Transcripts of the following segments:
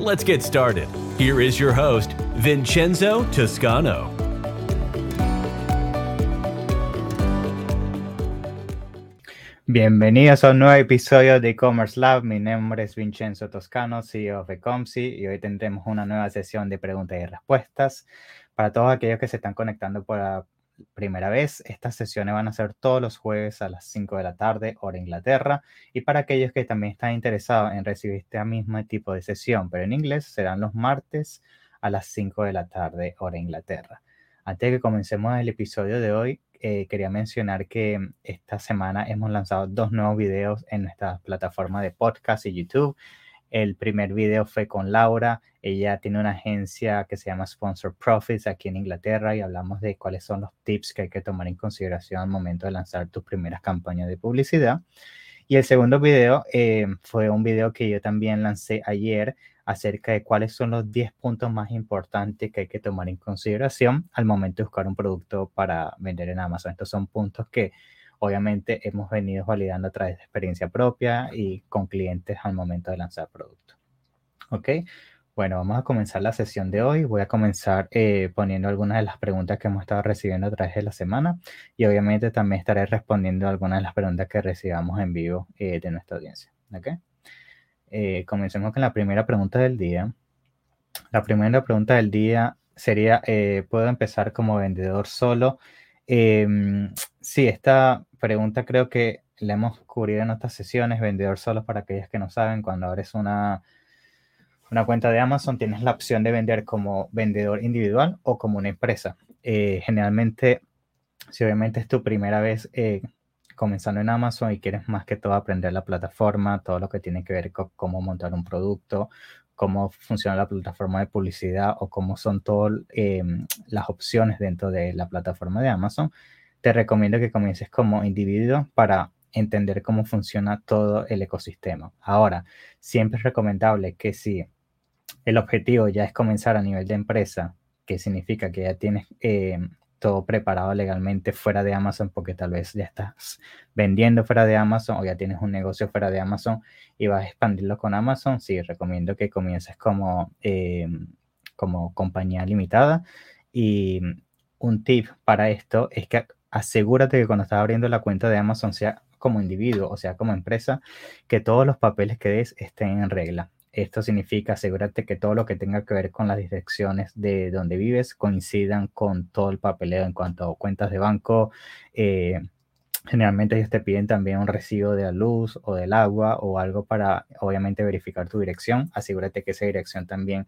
Let's get started. Here is your host, Vincenzo Toscano. Bienvenidos a un nuevo episodio de E-Commerce Lab. Mi nombre es Vincenzo Toscano, CEO de Comsi, y hoy tendremos una nueva sesión de preguntas y respuestas. Para todos aquellos que se están conectando por primera vez, estas sesiones van a ser todos los jueves a las 5 de la tarde, hora Inglaterra. Y para aquellos que también están interesados en recibir este mismo tipo de sesión, pero en inglés, serán los martes a las 5 de la tarde, hora Inglaterra. Antes de que comencemos el episodio de hoy, eh, quería mencionar que esta semana hemos lanzado dos nuevos videos en nuestra plataforma de podcast y YouTube. El primer video fue con Laura. Ella tiene una agencia que se llama Sponsor Profits aquí en Inglaterra y hablamos de cuáles son los tips que hay que tomar en consideración al momento de lanzar tus primeras campañas de publicidad. Y el segundo video eh, fue un video que yo también lancé ayer acerca de cuáles son los 10 puntos más importantes que hay que tomar en consideración al momento de buscar un producto para vender en Amazon. Estos son puntos que obviamente hemos venido validando a través de experiencia propia y con clientes al momento de lanzar producto. ¿Ok? Bueno, vamos a comenzar la sesión de hoy. Voy a comenzar eh, poniendo algunas de las preguntas que hemos estado recibiendo a través de la semana y obviamente también estaré respondiendo algunas de las preguntas que recibamos en vivo eh, de nuestra audiencia. ¿Ok? Eh, comencemos con la primera pregunta del día. La primera pregunta del día sería, eh, ¿puedo empezar como vendedor solo? Em, sí, esta pregunta creo que la hemos cubrido en otras sesiones, vendedor solo para aquellos que no saben, cuando abres una, una cuenta de Amazon tienes la opción de vender como vendedor individual o como una empresa. Eh, generalmente, si obviamente es tu primera vez comenzando en Amazon y quieres más que todo aprender la plataforma, todo lo que tiene que ver con cómo montar un producto, cómo funciona la plataforma de publicidad o cómo son todas em, las opciones dentro de la plataforma de Amazon, te recomiendo que comiences como individuo para entender cómo funciona todo el ecosistema. Ahora, siempre es recomendable que si el objetivo ya es comenzar a nivel de empresa, que significa que ya tienes em, todo preparado legalmente fuera de Amazon porque tal vez ya estás vendiendo fuera de Amazon o ya tienes un negocio fuera de Amazon y vas a expandirlo con Amazon, sí, recomiendo que comiences como, eh, como compañía limitada. Y un tip para esto es que asegúrate que cuando estás abriendo la cuenta de Amazon, sea como individuo o sea como empresa, que todos los papeles que des estén en regla. Esto significa asegúrate que todo lo que tenga que ver con las direcciones de donde vives coincidan con todo el papeleo en cuanto a cuentas de banco. Eh, generalmente ellos te piden también un recibo de la luz o del agua o algo para obviamente verificar tu dirección. Asegúrate que esa dirección también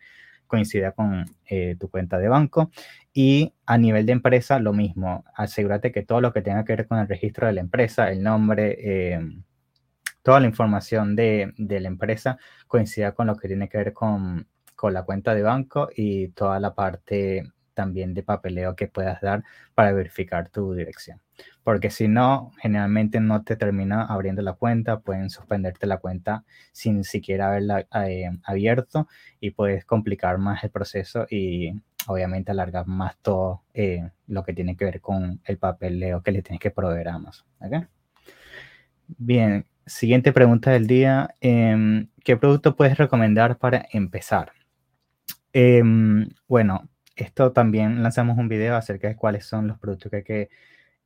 coincida con eh, tu cuenta de banco. Y a nivel de empresa, lo mismo. Asegúrate que todo lo que tenga que ver con el registro de la empresa, el nombre, eh, toda la información de, la empresa coincida con lo que tiene que ver con, la cuenta de banco y toda la parte también de papeleo que puedas dar para verificar tu dirección. Porque si no, generalmente no te termina abriendo la cuenta, pueden suspenderte la cuenta sin siquiera haberla eh, abierto y puedes complicar más el proceso y obviamente alargar más todo eh, lo que tiene que ver con el papeleo que le tienes que proveer a Amazon. Bien, Siguiente pregunta del día. Em, ¿Qué producto puedes recomendar para empezar? Em, bueno, esto también lanzamos un video acerca de cuáles son los productos que hay que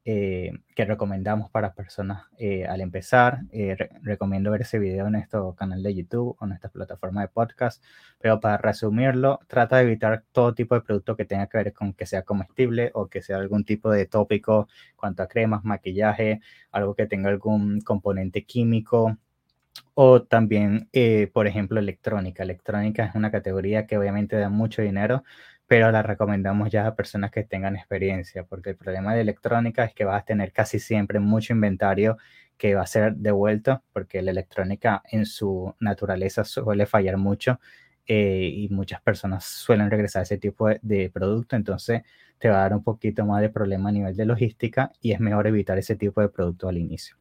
eh, que recomendamos para personas eh, al empezar. Eh, recomiendo ver ese video en nuestro canal de YouTube o en nuestra plataforma de podcast. Pero para resumirlo, trata de evitar todo tipo de producto que tenga que ver con que sea comestible o que sea algún tipo de tópico cuanto a cremas, maquillaje, algo que tenga algún componente químico. O también, por ejemplo, electrónica. Electrónica es una categoría que obviamente da mucho dinero, pero la recomendamos ya a personas que tengan experiencia, porque el problema de electrónica es que vas a tener casi siempre mucho inventario que va a ser devuelto, porque la electrónica en su naturaleza suele fallar mucho eh, y muchas personas suelen regresar a ese tipo de, producto, entonces te va a dar un poquito más de problema a nivel de logística y es mejor evitar ese tipo de producto al inicio.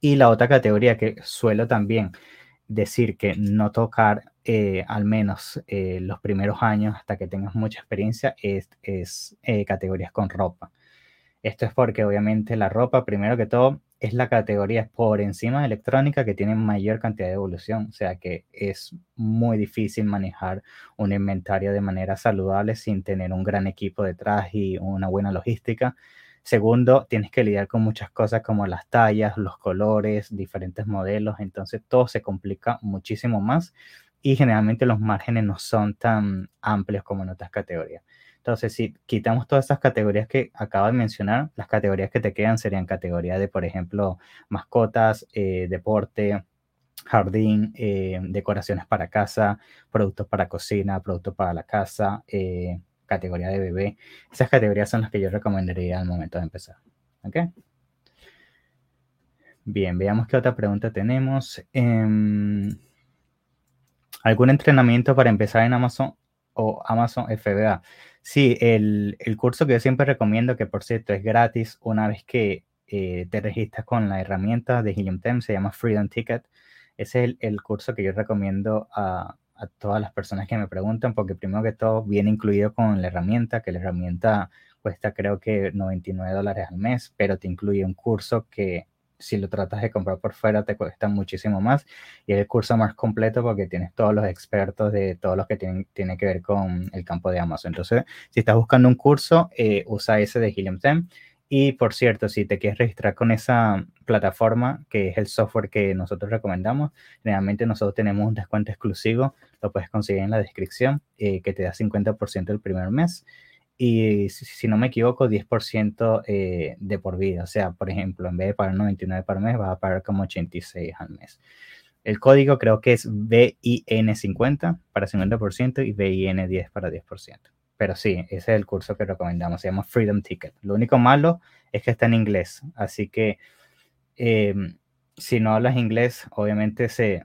Y la otra categoría que suelo también decir que no tocar eh, al menos eh, los primeros años hasta que tengas mucha experiencia es, es categorías con ropa. Esto es porque obviamente la ropa, primero que todo, es la categoría por encima de electrónica que tiene mayor cantidad de evolución, o sea que es muy difícil manejar un inventario de manera saludable sin tener un gran equipo detrás y una buena logística. Segundo, tienes que lidiar con muchas cosas como las tallas, los colores, diferentes modelos, entonces todo se complica muchísimo más y generalmente los márgenes no son tan amplios como en otras categorías. Entonces, si quitamos todas estas categorías que acabo de mencionar, las categorías que te quedan serían categorías de, por ejemplo, mascotas, eh, deporte, jardín, eh, decoraciones para casa, productos para cocina, productos para la casa, eh, categoría de bebé. Esas categorías son las que yo recomendaría al momento de empezar. ¿Ok? Bien, veamos qué otra pregunta tenemos. Em, ¿Algún entrenamiento para empezar en Amazon o Amazon FBA? Sí, el, curso que yo siempre recomiendo, que por cierto es gratis una vez que eh, te registras con la herramienta de Helium 10, se llama Freedom Ticket. Ese es el, curso que yo recomiendo a, a, todas las personas que me preguntan, porque primero que todo viene incluido con la herramienta, que la herramienta cuesta creo que 99 dólares al mes, pero te incluye un curso que si lo tratas de comprar por fuera te cuesta muchísimo más y es el curso más completo porque tienes todos los expertos de todo lo que tiene, tiene que ver con el campo de Amazon. Entonces, si estás buscando un curso, eh, usa ese de Helium 10. Y por cierto, si te quieres registrar con esa plataforma, que es el software que nosotros recomendamos, generalmente nosotros tenemos un descuento exclusivo, lo puedes conseguir en la descripción, eh, que te da 50% el primer mes y si, no me equivoco, 10% eh, de por vida. O sea, por ejemplo, en vez de pagar 99 por mes, vas a pagar como 86 al mes. El código creo que es BIN50 para 50% y BIN10 para 10%. Pero sí, ese es el curso que recomendamos, se llama Freedom Ticket. Lo único malo es que está en inglés, así que em, si no hablas inglés, obviamente se,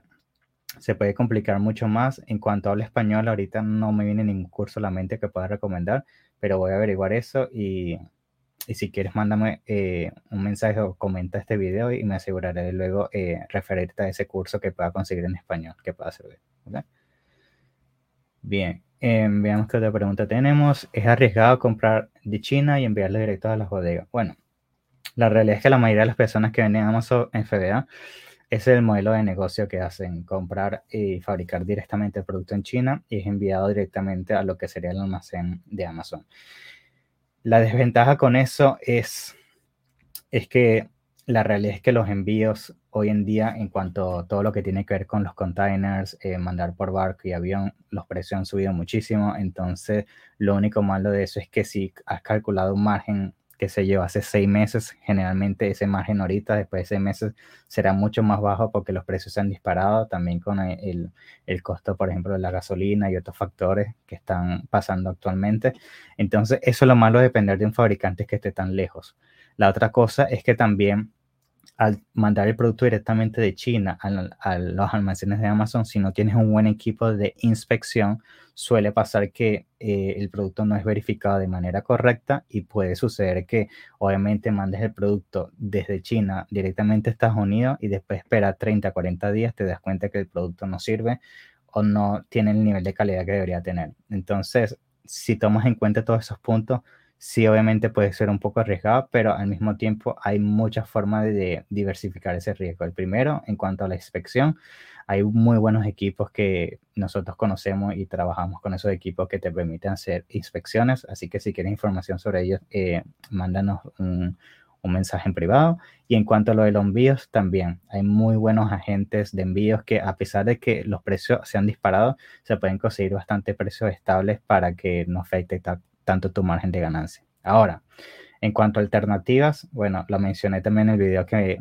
se puede complicar mucho más. En cuanto hablo español, ahorita no me viene ningún curso a la mente que pueda recomendar, pero voy a averiguar eso y, y si quieres mándame eh, un mensaje o comenta este video y me aseguraré luego eh, referirte a ese curso que pueda conseguir en español, que pueda servir. Bien, em, veamos qué otra pregunta tenemos. ¿Es arriesgado comprar de China y enviarlo directo a las bodegas? Bueno, la realidad es que la mayoría de las personas que venden Amazon en FBA es el modelo de negocio que hacen, comprar y fabricar directamente el producto en China y es enviado directamente a lo que sería el almacén de Amazon. La desventaja con eso es, es que la realidad es que los envíos hoy en día, en cuanto a todo lo que tiene que ver con los containers, eh, mandar por barco y avión, los precios han subido muchísimo. Entonces, lo único malo de eso es que si has calculado un margen que se lleva hace seis meses, generalmente ese margen ahorita, después de seis meses, será mucho más bajo porque los precios se han disparado, también con el, el, costo, por ejemplo, de la gasolina y otros factores que están pasando actualmente. Entonces, eso es lo malo de depender de un fabricante que esté tan lejos. La otra cosa es que también al mandar el producto directamente de China a, los almacenes de Amazon, si no tienes un buen equipo de inspección, suele pasar que eh, el producto no es verificado de manera correcta y puede suceder que obviamente mandes el producto desde China directamente a Estados Unidos y después espera 30, 40 días, te das cuenta que el producto no sirve o no tiene el nivel de calidad que debería tener. Entonces, si tomas en cuenta todos esos puntos, sí obviamente puede ser un poco arriesgado, pero al mismo tiempo hay muchas formas de diversificar ese riesgo. El primero, en cuanto a la inspección, hay muy buenos equipos que nosotros conocemos y trabajamos con esos equipos que te permiten hacer inspecciones, así que si quieres información sobre ellos, eh, mándanos un, mensaje en privado. Y en cuanto a lo de los envíos, también hay muy buenos agentes de envíos que a pesar de que los precios se han disparado, se pueden conseguir bastante precios estables para que no afecte tanto tu margen de ganancia. Ahora, en cuanto a alternativas, bueno, lo mencioné también en el video que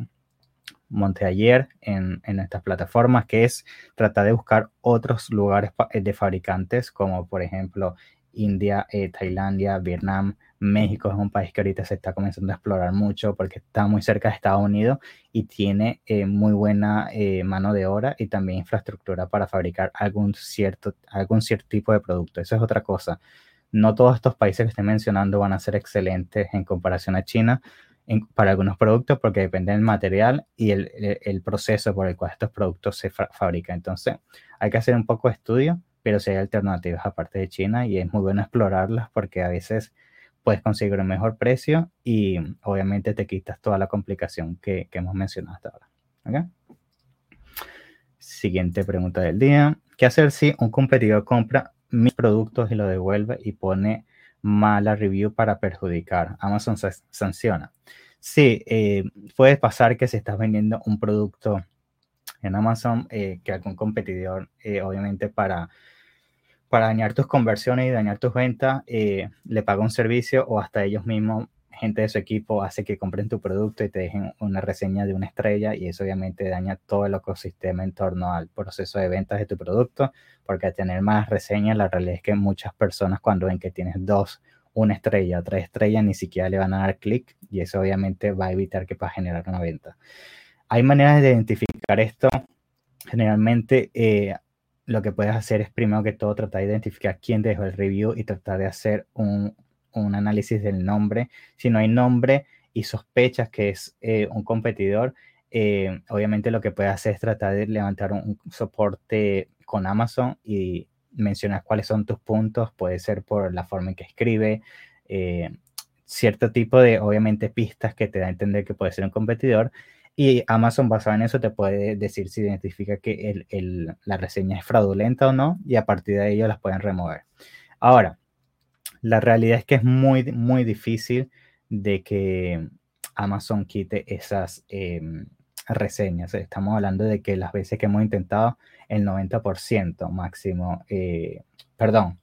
monté ayer en, en estas plataformas, que es tratar de buscar otros lugares de fabricantes, como por ejemplo India, eh, Tailandia, Vietnam, México es un país que ahorita se está comenzando a explorar mucho porque está muy cerca de Estados Unidos y tiene eh, muy buena eh, mano de obra y también infraestructura para fabricar algún cierto, algún cierto tipo de producto. Eso es otra cosa. No todos estos países que estoy mencionando van a ser excelentes en comparación a China para algunos productos porque depende del material y el, proceso por el cual estos productos se fabrican. Entonces, hay que hacer un poco de estudio, pero si hay alternativas aparte de China y es muy bueno explorarlas porque a veces puedes conseguir un mejor precio y obviamente te quitas toda la complicación que, que hemos mencionado hasta ahora. Siguiente pregunta del día. ¿Qué hacer si un competidor compra mis productos y lo devuelve y pone mala review para perjudicar? Amazon sanciona. Sí, eh, puede pasar que si estás vendiendo un producto en Amazon, eh, que algún competidor, eh, obviamente para para dañar tus conversiones y dañar tus ventas, le paga un servicio o hasta ellos mismos, gente de su equipo, hace que compren tu producto y te dejen una reseña de una estrella y eso obviamente daña todo el ecosistema en torno al proceso de ventas de tu producto, porque al tener más reseñas, la realidad es que muchas personas cuando ven que tienes dos, una estrella tres estrellas, ni siquiera le van a dar clic y eso obviamente va a evitar que pueda generar una venta. Hay maneras de identificar esto. Generalmente eh, lo que puedes hacer es primero que todo tratar de identificar quién dejó el review y tratar de hacer un, análisis del nombre. Si no hay nombre y sospechas que es eh, un competidor, eh, obviamente lo que puedes hacer es tratar de levantar un, soporte con Amazon y mencionar cuáles son tus puntos. Puede ser por la forma en que escribe. Eh, cierto tipo de, obviamente, pistas que te da a entender que puede ser un competidor y Amazon basado en eso te puede decir si identifica que la reseña es fraudulenta o no y a partir de ello las pueden remover. Ahora, la realidad es que es muy, muy difícil de que Amazon quite esas em, reseñas. Estamos hablando de que las veces que hemos intentado, el 90% máximo, eh, perdón,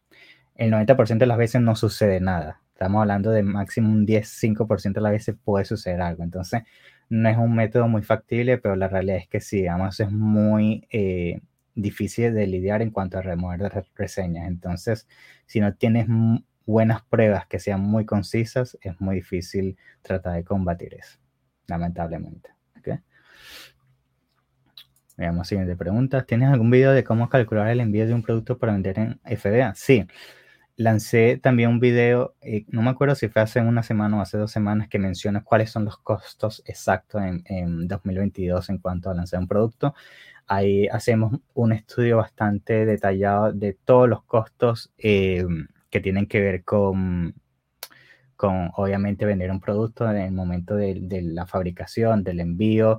el 90% de las veces no sucede nada. Estamos hablando de máximo un 10-5% de las veces puede suceder algo. Entonces, no es un método muy factible, pero la realidad es que sí, además es muy eh, difícil de lidiar en cuanto a remover reseñas. Entonces, si no tienes buenas pruebas que sean muy concisas, es muy difícil tratar de combatir eso, lamentablemente. Veamos siguiente pregunta. ¿Tienes algún video de cómo calcular el envío de un producto para vender en FBA? Sí lancé también un video, eh, no me acuerdo si fue hace una semana o hace dos semanas, que menciona cuáles son los costos exactos en, 2022 en cuanto a lanzar un producto. Ahí hacemos un estudio bastante detallado de todos los costos eh, que tienen que ver con, con, obviamente, vender un producto en el momento de, la fabricación, del envío,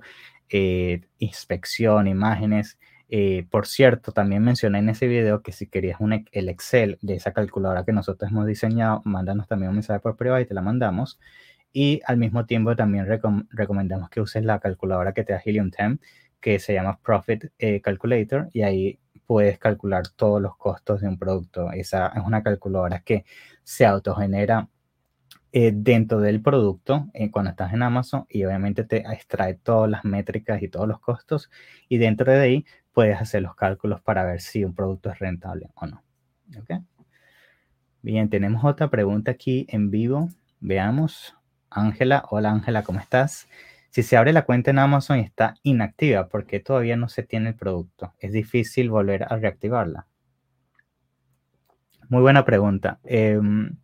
eh, inspección, imágenes. Eh, por cierto, también mencioné en ese video que si querías un, el Excel de esa calculadora que nosotros hemos diseñado, mándanos también un mensaje por privado y te la mandamos. Y al mismo tiempo también recomendamos que uses la calculadora que te da Helium 10, que se llama Profit eh, Calculator, y ahí puedes calcular todos los costos de un producto. Esa es una calculadora que se autogenera eh, dentro del producto cuando estás en Amazon y obviamente te extrae todas las métricas y todos los costos y dentro de ahí puedes hacer los cálculos para ver si un producto es rentable o no. Bien, tenemos otra pregunta aquí en vivo. Veamos. Ángela, hola Ángela, ¿cómo estás? Si se abre la cuenta en Amazon y está inactiva, ¿por qué todavía no se tiene el producto? Es difícil volver a reactivarla. Muy buena pregunta. Em,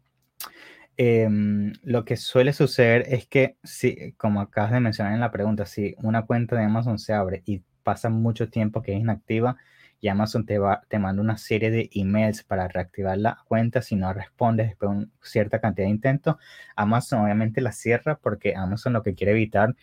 em, lo que suele suceder es que, si, como acabas de mencionar en la pregunta, si una cuenta de Amazon se abre y pasa mucho tiempo que es inactiva y Amazon te, va, manda una serie de emails para reactivar la cuenta si no respondes después de una cierta cantidad de intentos. Amazon obviamente la cierra porque Amazon lo que quiere evitar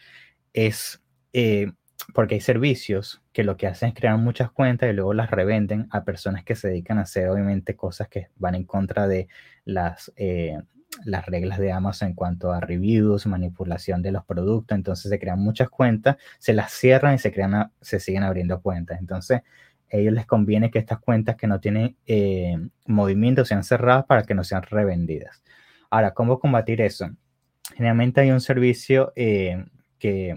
es, eh, porque hay servicios que lo que hacen es crear muchas cuentas y luego las revenden a personas que se dedican a hacer obviamente cosas que van en contra de las... Eh, las reglas de Amazon en cuanto a reviews, manipulación de los productos, entonces se crean muchas cuentas, se las cierran y se, crean se siguen abriendo cuentas. Entonces, a ellos les conviene que estas cuentas que no tienen eh, movimiento sean cerradas para que no sean revendidas. Ahora, ¿cómo combatir eso? Generalmente hay un servicio eh, que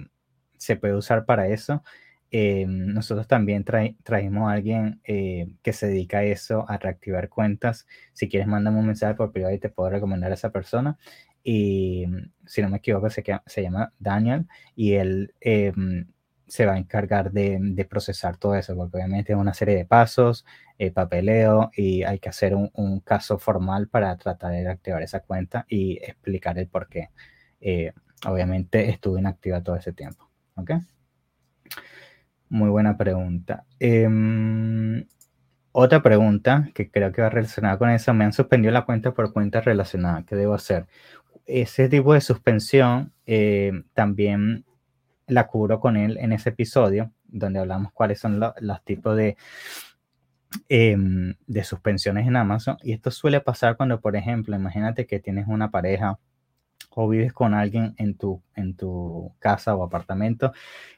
se puede usar para eso. eh, nosotros también trajimos a alguien eh, que se dedica a eso, a reactivar cuentas. Si quieres, mándame un mensaje por privado y te puedo recomendar a esa persona. Y si no me equivoco, se, se llama Daniel y él em, se va a encargar de, procesar todo eso, porque obviamente es una serie de pasos, eh, papeleo y hay que hacer un, caso formal para tratar de reactivar esa cuenta y explicar el por qué. obviamente estuve inactiva todo ese tiempo. ¿Ok? Muy buena pregunta. Em, otra pregunta que creo que va relacionada con eso, me han suspendido la cuenta por cuenta relacionada. ¿Qué debo hacer? Ese tipo de suspensión eh, también la cubro con él en ese episodio, donde hablamos cuáles son los tipos de, em, de suspensiones en Amazon. Y esto suele pasar cuando, por ejemplo, imagínate que tienes una pareja o vives con alguien en tu, en tu casa o apartamento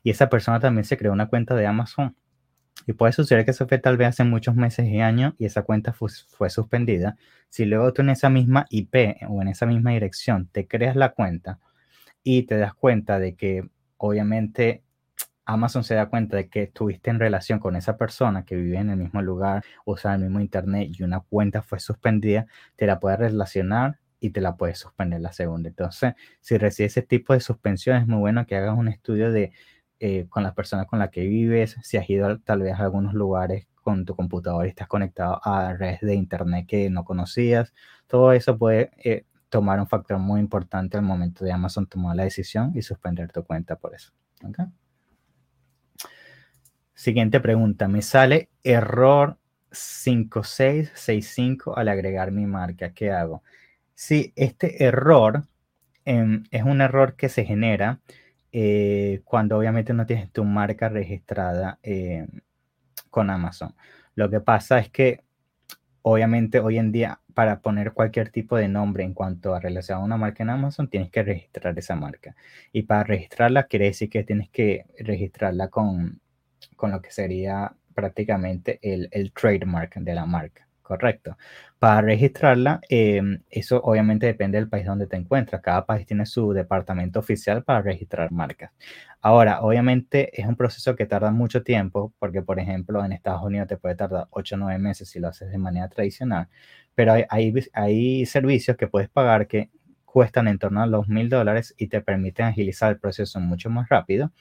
y esa persona también se creó una cuenta de Amazon. Y puede suceder que eso fue tal vez hace muchos meses y años y esa cuenta fue, fue suspendida. Si luego tú en esa misma IP o en esa misma dirección te creas la cuenta y te das cuenta de que obviamente Amazon se da cuenta de que estuviste en relación con esa persona que vive en el mismo lugar, usa el mismo internet y una cuenta fue suspendida, te la puede relacionar y te la puedes suspender la segunda. Entonces, si recibes ese tipo de suspensión, es muy bueno que hagas un estudio de eh, con las personas con las que vives, si has ido tal vez a algunos lugares con tu computador y estás conectado a redes de internet que no conocías. Todo eso puede eh, tomar un factor muy importante al momento de Amazon tomar la decisión y suspender tu cuenta por eso. Siguiente pregunta. Me sale error 5665 al agregar mi marca. ¿Qué hago? Sí, este error em, es un error que se genera eh, cuando obviamente no tienes tu marca registrada eh, con Amazon. Lo que pasa es que obviamente hoy en día para poner cualquier tipo de nombre en cuanto a relacionar una marca en Amazon, tienes que registrar esa marca. Y para registrarla quiere decir que tienes que registrarla con, con lo que sería prácticamente el, el trademark de la marca. Correcto. Para registrarla, em, eso obviamente depende del país donde te encuentras. Cada país tiene su departamento oficial para registrar marcas. Ahora, obviamente es un proceso que tarda mucho tiempo, porque por ejemplo en Estados Unidos te puede tardar 8 o 9 meses si lo haces de manera tradicional, pero hay, hay, servicios que puedes pagar que cuestan en torno a los mil dólares y te permiten agilizar el proceso mucho más rápido.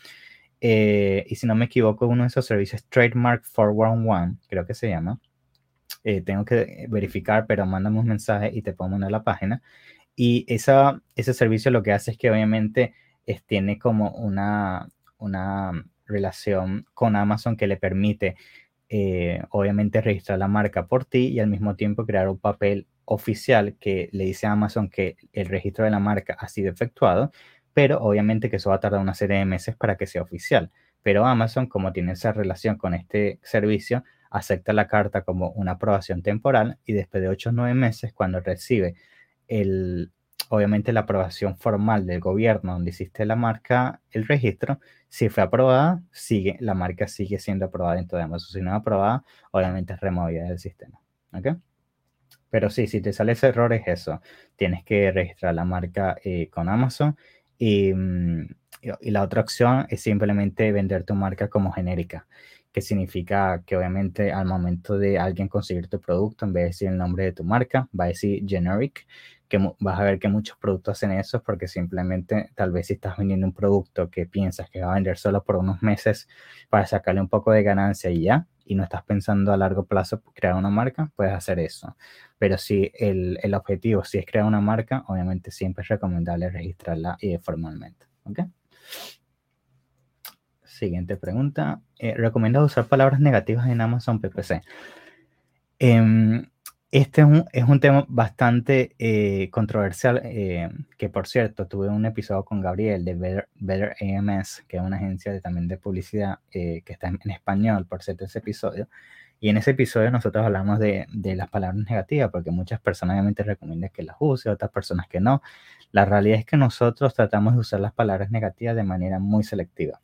Eh, y si no me equivoco, uno de esos servicios, Trademark 411, creo que se llama, eh, tengo que verificar, pero mándame un mensaje y te pongo en la página. Y esa, ese servicio lo que hace es que obviamente es, tiene como una, una relación con Amazon que le permite eh, obviamente registrar la marca por ti y al mismo tiempo crear un papel oficial que le dice a Amazon que el registro de la marca ha sido efectuado, pero obviamente que eso va a tardar una serie de meses para que sea oficial. Pero Amazon, como tiene esa relación con este servicio, acepta la carta como una aprobación temporal y después de 8 o 9 meses, cuando recibe el, obviamente la aprobación formal del gobierno donde hiciste la marca, el registro, si fue aprobada, sigue, la marca sigue siendo aprobada dentro de Amazon. Si no es aprobada, obviamente es removida del sistema. ¿Ok? Pero sí, si te sale ese error es eso. Tienes que registrar la marca eh, con Amazon y, mm, y, la otra opción es simplemente vender tu marca como genérica que significa que obviamente al momento de alguien conseguir tu producto, en vez de decir el nombre de tu marca, va a decir generic, que vas a ver que muchos productos hacen eso porque simplemente tal vez si estás vendiendo un producto que piensas que va a vender solo por unos meses para sacarle un poco de ganancia y ya, y no estás pensando a largo plazo crear una marca, puedes hacer eso. Pero si el, el objetivo si es crear una marca, obviamente siempre es recomendable registrarla eh, formalmente. ¿ok? Siguiente pregunta. Eh, ¿Recomiendas usar palabras negativas en Amazon PPC? Em, este es un, tema bastante eh, controversial, eh, que por cierto, tuve un episodio con Gabriel de Better, AMS, que es una agencia de, también de publicidad que está en, español, por cierto, ese episodio. Y en ese episodio nosotros hablamos de, de, las palabras negativas, porque muchas personas obviamente recomiendan que las use, otras personas que no. La realidad es que nosotros tratamos de usar las palabras negativas de manera muy selectiva.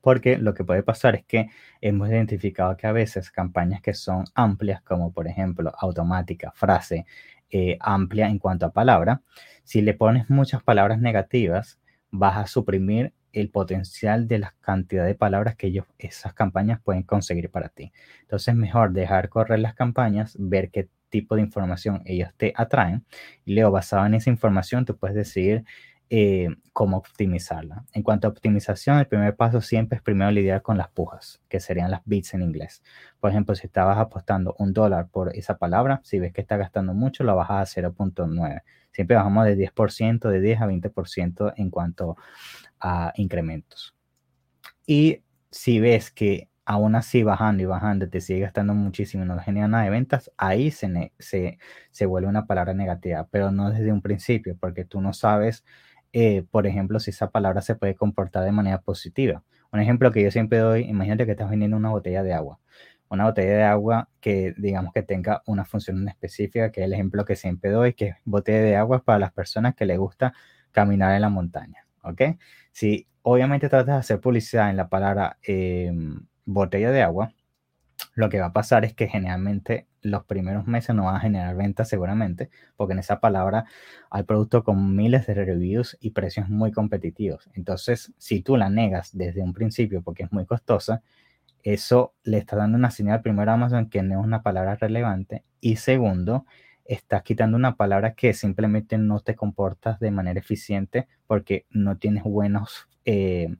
Porque lo que puede pasar es que hemos identificado que a veces campañas que son amplias, como por ejemplo automática, frase, eh, amplia en cuanto a palabra, si le pones muchas palabras negativas, vas a suprimir el potencial de la cantidad de palabras que ellos, esas campañas pueden conseguir para ti. Entonces, mejor dejar correr las campañas, ver qué tipo de información ellos te atraen y luego basado en esa información tú puedes decidir eh, cómo optimizarla. En cuanto a optimización, el primer paso siempre es primero lidiar con las pujas, que serían las bits en inglés. Por ejemplo, si estabas apostando un dólar por esa palabra, si ves que está gastando mucho, lo bajas a 0.9. Siempre bajamos de 10%, de 10 a 20% en cuanto a incrementos. Y si ves que aún así bajando y bajando te sigue gastando muchísimo y no genera nada de ventas, ahí se, se, se vuelve una palabra negativa, pero no desde un principio, porque tú no sabes eh, por ejemplo, si esa palabra se puede comportar de manera positiva. Un ejemplo que yo siempre doy, imagínate que estás vendiendo una botella de agua. Una botella de agua que digamos que tenga una función específica, que es el ejemplo que siempre doy, que es botella de agua para las personas que les gusta caminar en la montaña. ¿Ok? Si obviamente tratas de hacer publicidad en la palabra em, botella de agua, lo que va a pasar es que generalmente los primeros meses no van a generar ventas seguramente, porque en esa palabra hay productos con miles de reviews y precios muy competitivos. Entonces, si tú la negas desde un principio porque es muy costosa, eso le está dando una señal primero a Amazon que no es una palabra relevante y segundo, estás quitando una palabra que simplemente no te comportas de manera eficiente porque no tienes buenos eh,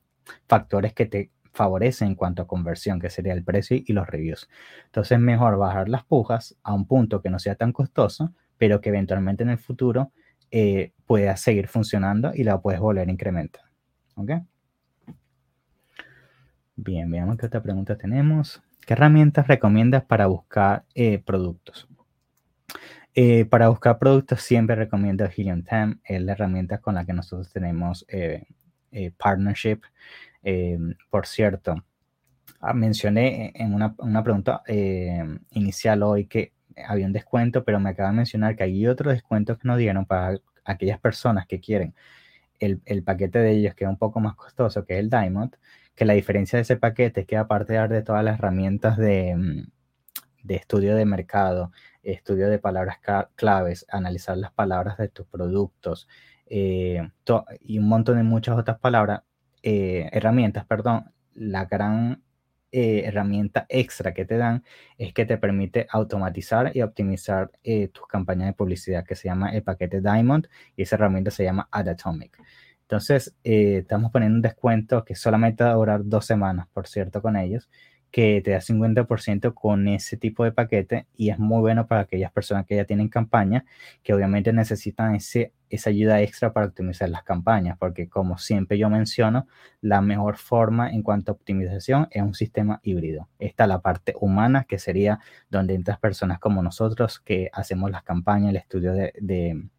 factores que te favorece en cuanto a conversión, que sería el precio y los reviews. Entonces es mejor bajar las pujas a un punto que no sea tan costoso, pero que eventualmente en el futuro eh, pueda seguir funcionando y la puedes volver a incrementar. ¿Ok? Bien, veamos qué otra pregunta tenemos. ¿Qué herramientas recomiendas para buscar eh, productos? Eh, para buscar productos siempre recomiendo Helium 10, es la herramienta con la que nosotros tenemos partnership. Em, por cierto, ah, mencioné en una, pregunta em, inicial hoy que había un descuento, pero me acaba de mencionar que hay otro descuento que nos dieron para aquellas personas que quieren el, paquete de ellos, que es un poco más costoso, que el Diamond, que la diferencia de ese paquete es que aparte de dar de todas las herramientas de, mm, de estudio de mercado, estudio de palabras claves, analizar las palabras de tus productos eh, y un montón de muchas otras palabras, eh, herramientas, perdón, la gran eh, herramienta extra que te dan es que te permite automatizar y optimizar eh, tus campañas de publicidad que se llama el paquete Diamond y esa herramienta se llama Adatomic. Entonces, estamos poniendo un descuento que solamente va a durar dos semanas, por cierto, con ellos que te da 50% con ese tipo de paquete y es muy bueno para aquellas personas que ya tienen campaña, que obviamente necesitan ese, esa ayuda extra para optimizar las campañas, porque como siempre yo menciono, la mejor forma en cuanto a optimización es un sistema híbrido. Está la parte humana, que sería donde entras personas como nosotros que hacemos las campañas, el estudio de de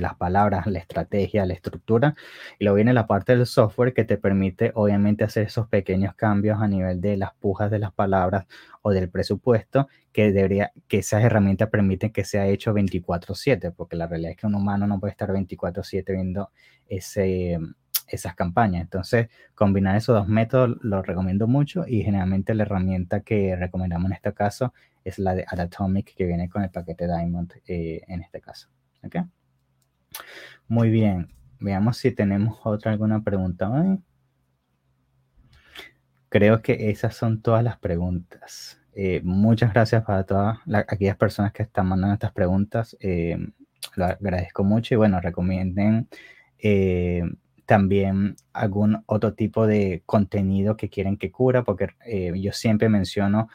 las palabras, la estrategia, la estructura. Y luego viene la parte del software que te permite obviamente hacer esos pequeños cambios a nivel de las pujas de las palabras o del presupuesto que debería, que esas herramientas permiten que sea hecho 24/7, porque la realidad es que un humano no puede estar 24/7 viendo ese, esas campañas. Entonces, combinar esos dos métodos lo recomiendo mucho y generalmente la herramienta que recomendamos en este caso es la de Adatomic que viene con el paquete Diamond eh, en este caso. ¿Okay? Muy bien. Veamos si tenemos otra alguna pregunta Creo que esas son todas las preguntas. Eh, muchas gracias para todas aquellas personas que están mandando estas preguntas. Eh, lo agradezco mucho y bueno, recomienden eh, también algún otro tipo de contenido que quieren que cura, porque yo siempre menciono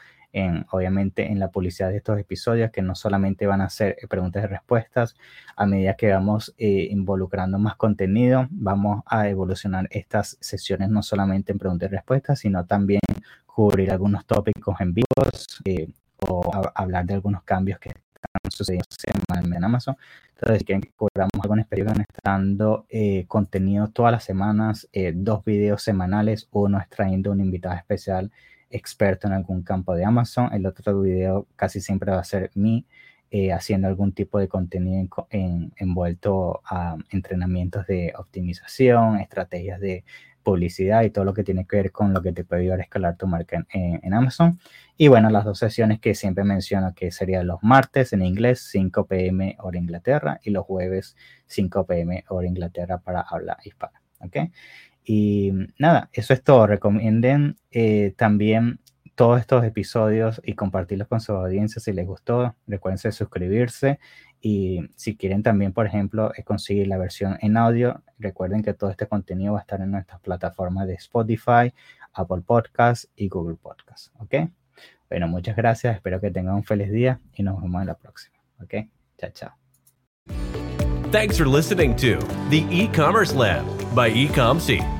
obviamente, en la publicidad de estos episodios, que no solamente van a ser eh, preguntas y respuestas, a medida que vamos eh, involucrando más contenido, vamos a evolucionar estas sesiones no solamente en preguntas y respuestas, sino también cubrir algunos tópicos en vivos eh, o hablar de algunos cambios que están sucediendo en Amazon. Entonces, que cobramos alguna experiencia estando contenido todas las semanas, dos videos semanales, uno extrayendo un invitado especial experto en algún campo de Amazon. El otro video casi siempre va a ser mí eh, haciendo algún tipo de contenido envuelto a entrenamientos de optimización, estrategias de publicidad y todo lo que tiene que ver con lo que te puede ayudar a escalar tu marca en, Amazon. Y bueno, las dos sesiones que siempre menciono que serían los martes en inglés, 5 pm hora Inglaterra, y los jueves, 5 pm hora Inglaterra para habla hispana. ¿ok? Y nada, eso es todo. Recomienden eh, también todos estos episodios y compartirlos con su audiencia si les gustó. Recuerden suscribirse y si quieren también, por ejemplo, conseguir la versión en audio, recuerden que todo este contenido va a estar en nuestras plataformas de Spotify, Apple Podcasts y Google Podcasts. ¿Ok? Bueno, muchas gracias. Espero que tengan un feliz día y nos vemos en la próxima. ¿Ok? Chao, chao. Thanks for listening to the e-commerce lab by Ecomc.